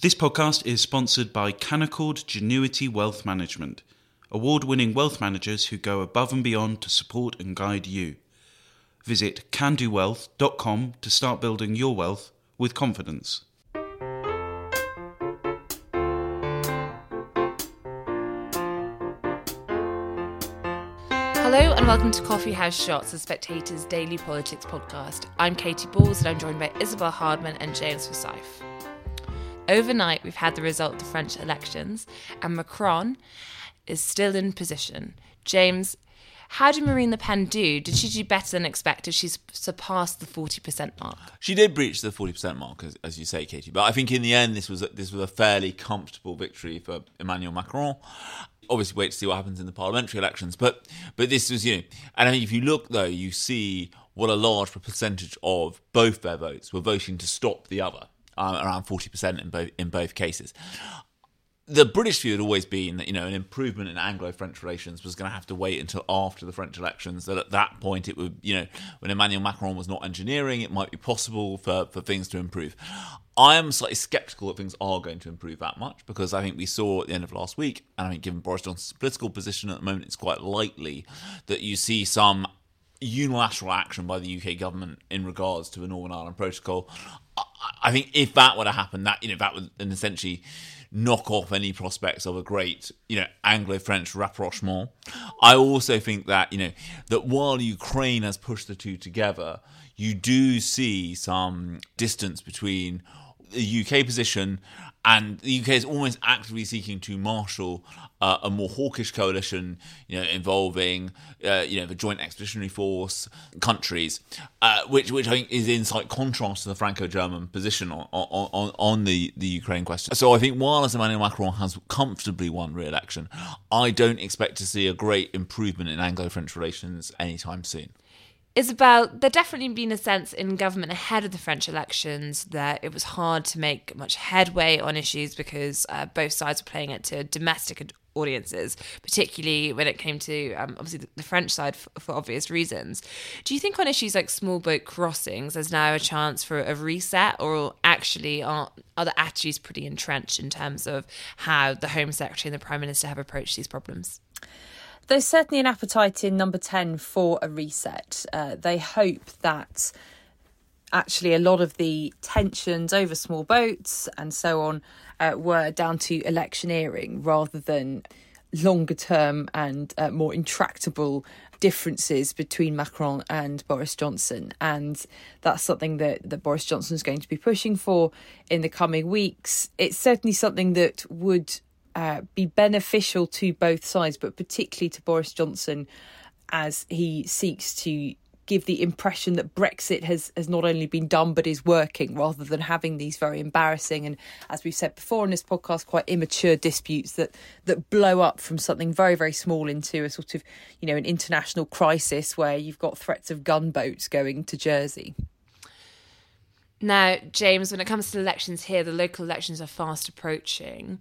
This podcast is sponsored by Canaccord Genuity Wealth Management, award winning wealth managers who go above and beyond to support and guide you. Visit candowealth.com to start building your wealth with confidence. Hello and welcome to Coffee House Shots, the Spectator's daily politics podcast. I'm Katie Balls and I'm joined by Isabel Hardman and James Forsyth. Overnight, we've had the result of the French elections, and Macron is still in position. James, how did Marine Le Pen do? Did she do better than expected? She's surpassed the forty percent mark. She did breach the forty percent mark, as, as, you say, Katie. But I think in the end, this was a, this was a fairly comfortable victory for Emmanuel Macron obviously wait to see what happens in the parliamentary elections. But but this was you know, and I think if you look though, you see what a large percentage of both their votes were voting to stop the other, um, around forty percent in both in both cases. The British view had always been that you know an improvement in Anglo-French relations was going to have to wait until after the French elections. That at that point it would you know when Emmanuel Macron was not engineering, it might be possible for for things to improve. I am slightly sceptical that things are going to improve that much because I think we saw at the end of last week, and I think given Boris Johnson's political position at the moment, it's quite likely that you see some unilateral action by the UK government in regards to the Northern Ireland protocol. I think if that were to happen, that you know that would essentially knock off any prospects of a great, you know, Anglo-French rapprochement. I also think that you know that while Ukraine has pushed the two together, you do see some distance between the UK position, and the UK is almost actively seeking to marshal uh, a more hawkish coalition, you know, involving uh, you know the Joint Expeditionary Force countries, uh, which which I think is in slight contrast to the Franco-German position on on, on the, the Ukraine question. So I think while Emmanuel Macron has comfortably won re-election, I don't expect to see a great improvement in Anglo-French relations anytime soon is about there definitely been a sense in government ahead of the French elections that it was hard to make much headway on issues because uh, both sides were playing it to domestic audiences, particularly when it came to um, obviously the, French side f- for obvious reasons. Do you think on issues like small boat crossings, there's now a chance for a reset, or actually are, are the attitudes pretty entrenched in terms of how the Home Secretary and the Prime Minister have approached these problems? There's certainly an appetite in number 10 for a reset. Uh, they hope that actually a lot of the tensions over small boats and so on uh, were down to electioneering rather than longer term and uh, more intractable differences between Macron and Boris Johnson. And that's something that, that Boris Johnson is going to be pushing for in the coming weeks. It's certainly something that would uh, be beneficial to both sides, but particularly to Boris Johnson as he seeks to give the impression that Brexit has, has not only been done but is working rather than having these very embarrassing and as we've said before in this podcast quite immature disputes that that blow up from something very very small into a sort of you know an international crisis where you've got threats of gunboats going to Jersey. Now, James, when it comes to elections here, the local elections are fast approaching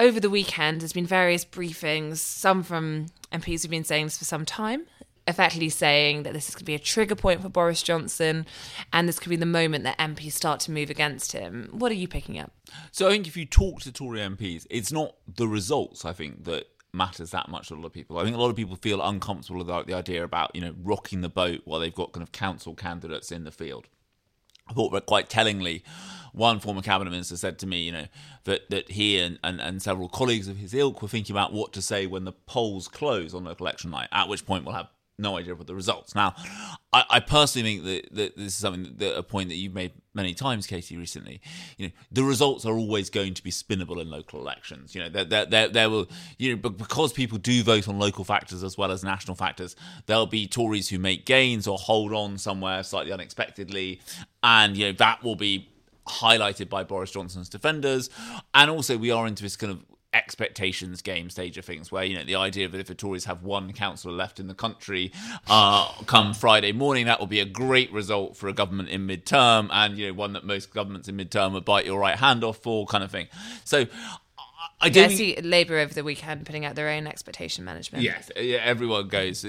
over the weekend, there's been various briefings, some from MPs who've been saying this for some time, effectively saying that this is going to be a trigger point for Boris Johnson and this could be the moment that MPs start to move against him. What are you picking up? So I think if you talk to Tory MPs, it's not the results, I think, that matters that much to a lot of people. I think a lot of people feel uncomfortable about the idea about, you know, rocking the boat while they've got kind of council candidates in the field. I thought quite tellingly, one former cabinet minister said to me, you know, that, that he and, and, and several colleagues of his ilk were thinking about what to say when the polls close on local election night, at which point we'll have no idea what the results. Now, I, I personally think that, that, this is something that a point that you've made many times, Katie, recently. You know, the results are always going to be spinnable in local elections. You know, there, there, there, there will, you know, because people do vote on local factors as well as national factors, there'll be Tories who make gains or hold on somewhere slightly unexpectedly, and you know that will be highlighted by Boris Johnson's defenders. And also, we are into this kind of expectations game stage of things where you know the idea that if the Tories have one councillor left in the country uh, come Friday morning that will be a great result for a government in midterm and you know one that most governments in midterm would bite your right hand off for kind of thing so I do yeah, see Labour over the weekend putting out their own expectation management. Yes, everyone goes.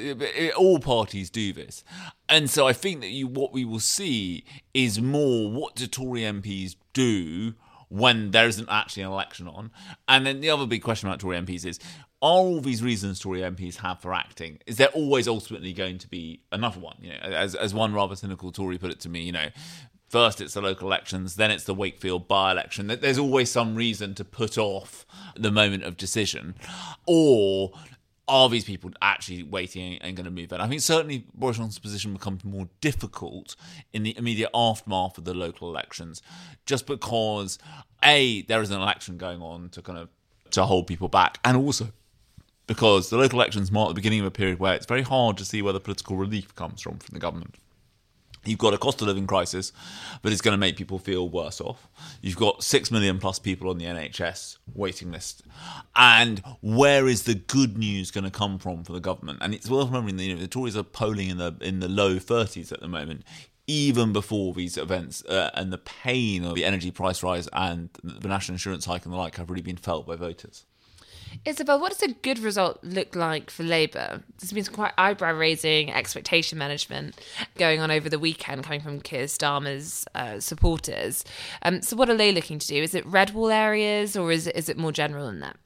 all parties do this, and so I think that you what we will see is more what do Tory MPs do when there isn't actually an election on. And then the other big question about Tory MPs is are all these reasons Tory MPs have for acting, is there always ultimately going to be another one? You know, as as one rather cynical Tory put it to me, you know, first it's the local elections, then it's the Wakefield by-election. There's always some reason to put off the moment of decision, or are these people actually waiting and going to move in? I think certainly Boris Johnson's position becomes more difficult in the immediate aftermath of the local elections, just because a there is an election going on to kind of to hold people back, and also because the local elections mark the beginning of a period where it's very hard to see where the political relief comes from from the government. You've got a cost of living crisis that is going to make people feel worse off. You've got six million plus people on the NHS waiting list. And where is the good news going to come from for the government? And it's worth remembering that you know, the Tories are polling in the in the low 30s at the moment, even before these events uh, and the pain of the energy price rise and the national insurance hike and the like have really been felt by voters. Isabel, what does a good result look like for Labour? There's been quite eyebrow raising expectation management going on over the weekend coming from Keir Starmer's uh, supporters. Um, so, what are they looking to do? Is it red wall areas or is it, is it more general than that?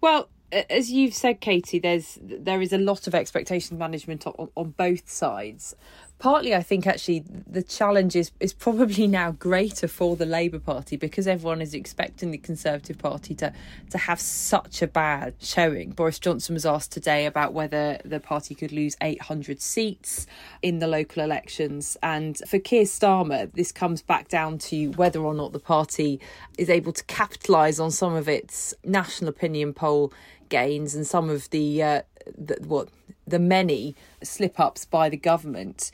Well, as you've said, Katie, there's there is a lot of expectation management on, on both sides partly I think actually the challenge is, is probably now greater for the Labour Party because everyone is expecting the Conservative Party to, to have such a bad showing. Boris Johnson was asked today about whether the party could lose 800 seats in the local elections. And for Keir Starmer, this comes back down to whether or not the party is able to capitalise on some of its national opinion poll gains and some of the, uh, the what the many slip ups by the government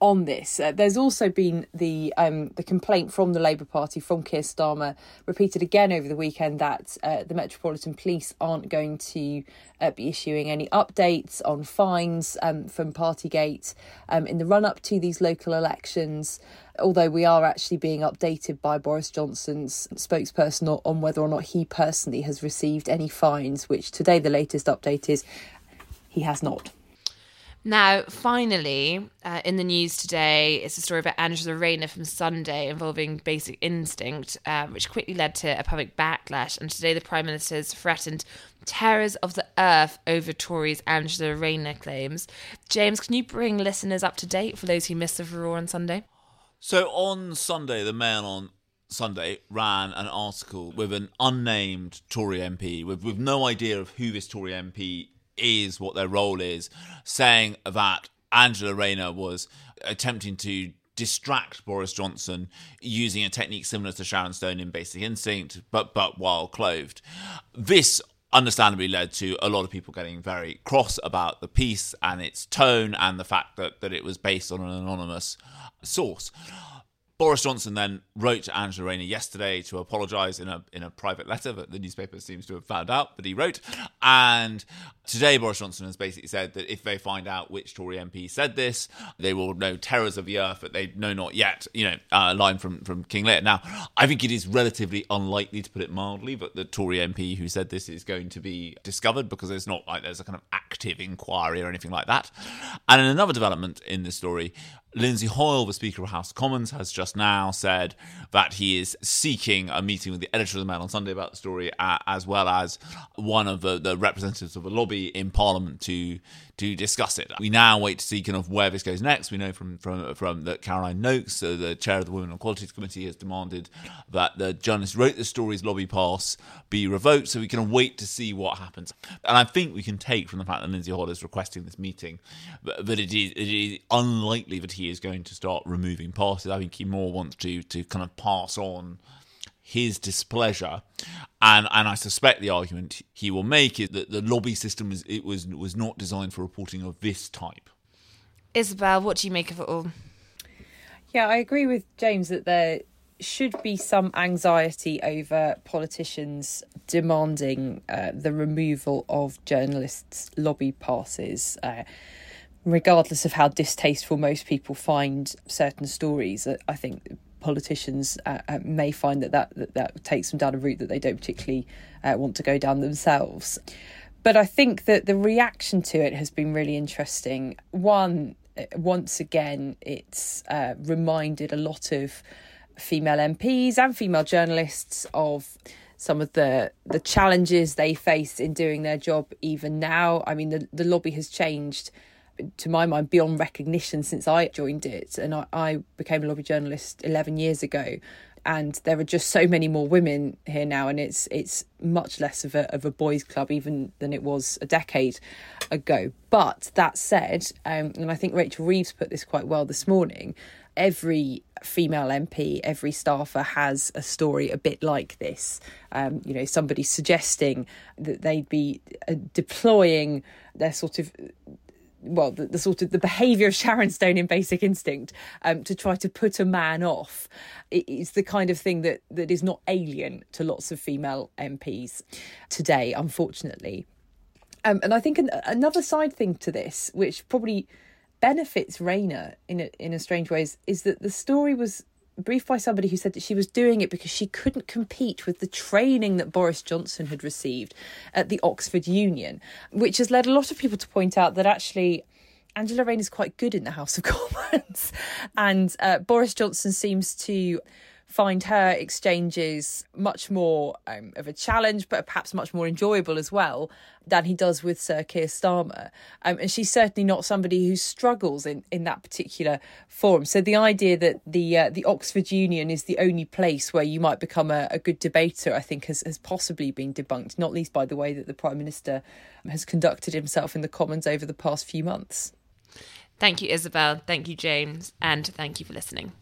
on this. Uh, there's also been the um, the complaint from the Labour Party from Keir Starmer repeated again over the weekend that uh, the Metropolitan Police aren't going to uh, be issuing any updates on fines um, from Partygate um, in the run up to these local elections. Although we are actually being updated by Boris Johnson's spokesperson on whether or not he personally has received any fines, which today the latest update is he has not. Now, finally, uh, in the news today, it's a story about Angela Rayner from Sunday involving Basic Instinct, uh, which quickly led to a public backlash. And today, the Prime Minister has threatened terrors of the earth over Tories' Angela Rayner claims. James, can you bring listeners up to date for those who missed the furore on Sunday? So, on Sunday, the Mail on Sunday ran an article with an unnamed Tory MP, with, with no idea of who this Tory MP is, what their role is, saying that Angela Rayner was attempting to distract Boris Johnson using a technique similar to Sharon Stone in Basic Instinct, but but while clothed. This understandably led to a lot of people getting very cross about the piece and its tone and the fact that, that it was based on an anonymous source. Boris Johnson then wrote to Angela Rayner yesterday to apologise in a in a private letter that the newspaper seems to have found out that he wrote. And today, Boris Johnson has basically said that if they find out which Tory MP said this, they will know terrors of the earth, but they know not yet. You know, uh, a line from from King Lear. Now, I think it is relatively unlikely, to put it mildly, that the Tory MP who said this is going to be discovered because it's not like there's a kind of active inquiry or anything like that. And in another development in this story, Lindsay Hoyle, the Speaker of House of Commons, has just now said that he is seeking a meeting with the editor of the Mail on Sunday about the story, uh, as well as one of the, the representatives of the lobby in Parliament to to discuss it. We now wait to see kind of where this goes next. We know from from from that Caroline Nokes, uh, the chair of the Women and Equalities Committee, has demanded that the journalist wrote the story's lobby pass be revoked. So we can wait to see what happens. And I think we can take from the fact that Lindsay Hoyle is requesting this meeting that it is, it is unlikely that he is going to start removing passes. I think he more wants to to kind of pass on his displeasure, and and I suspect the argument he will make is that the lobby system was it was was not designed for reporting of this type. Isabel, what do you make of it all? Yeah, I agree with James that there should be some anxiety over politicians demanding uh, the removal of journalists' lobby passes. Uh, regardless of how distasteful most people find certain stories, I think politicians uh, uh, may find that that, that that takes them down a route that they don't particularly uh, want to go down themselves. But I think that the reaction to it has been really interesting. One, uh, once again, it's uh, reminded a lot of female MPs and female journalists of some of the the challenges they face in doing their job even now. I mean, the, the lobby has changed to my mind beyond recognition since I joined it. And I, I became a lobby journalist 11 years ago. And there are just so many more women here now. And it's it's much less of a of a boys club even than it was a decade ago. But that said um, and I think Rachel Reeves put this quite well this morning every female MP, every staffer has a story a bit like this. Um, you know, somebody suggesting that they'd be uh, deploying their sort of well, the, the, sort of the behaviour of Sharon Stone in Basic Instinct um, to try to put a man off it's the kind of thing that that is not alien to lots of female MPs today, unfortunately. Um, and I think an, another side thing to this, which probably benefits Rayner in a, in a strange way is, is that the story was briefed by somebody who said that she was doing it because she couldn't compete with the training that Boris Johnson had received at the Oxford Union, which has led a lot of people to point out that actually Angela Rayner is quite good in the House of Commons, and uh, Boris Johnson seems to find her exchanges much more um, of a challenge, but perhaps much more enjoyable as well than he does with Sir Keir Starmer. Um, and she's certainly not somebody who struggles in, in that particular forum. So the idea that the uh, the Oxford Union is the only place where you might become a, a good debater, I think, has, has possibly been debunked, not least by the way that the Prime Minister has conducted himself in the Commons over the past few months. Thank you, Isabel. Thank you, James. And thank you for listening.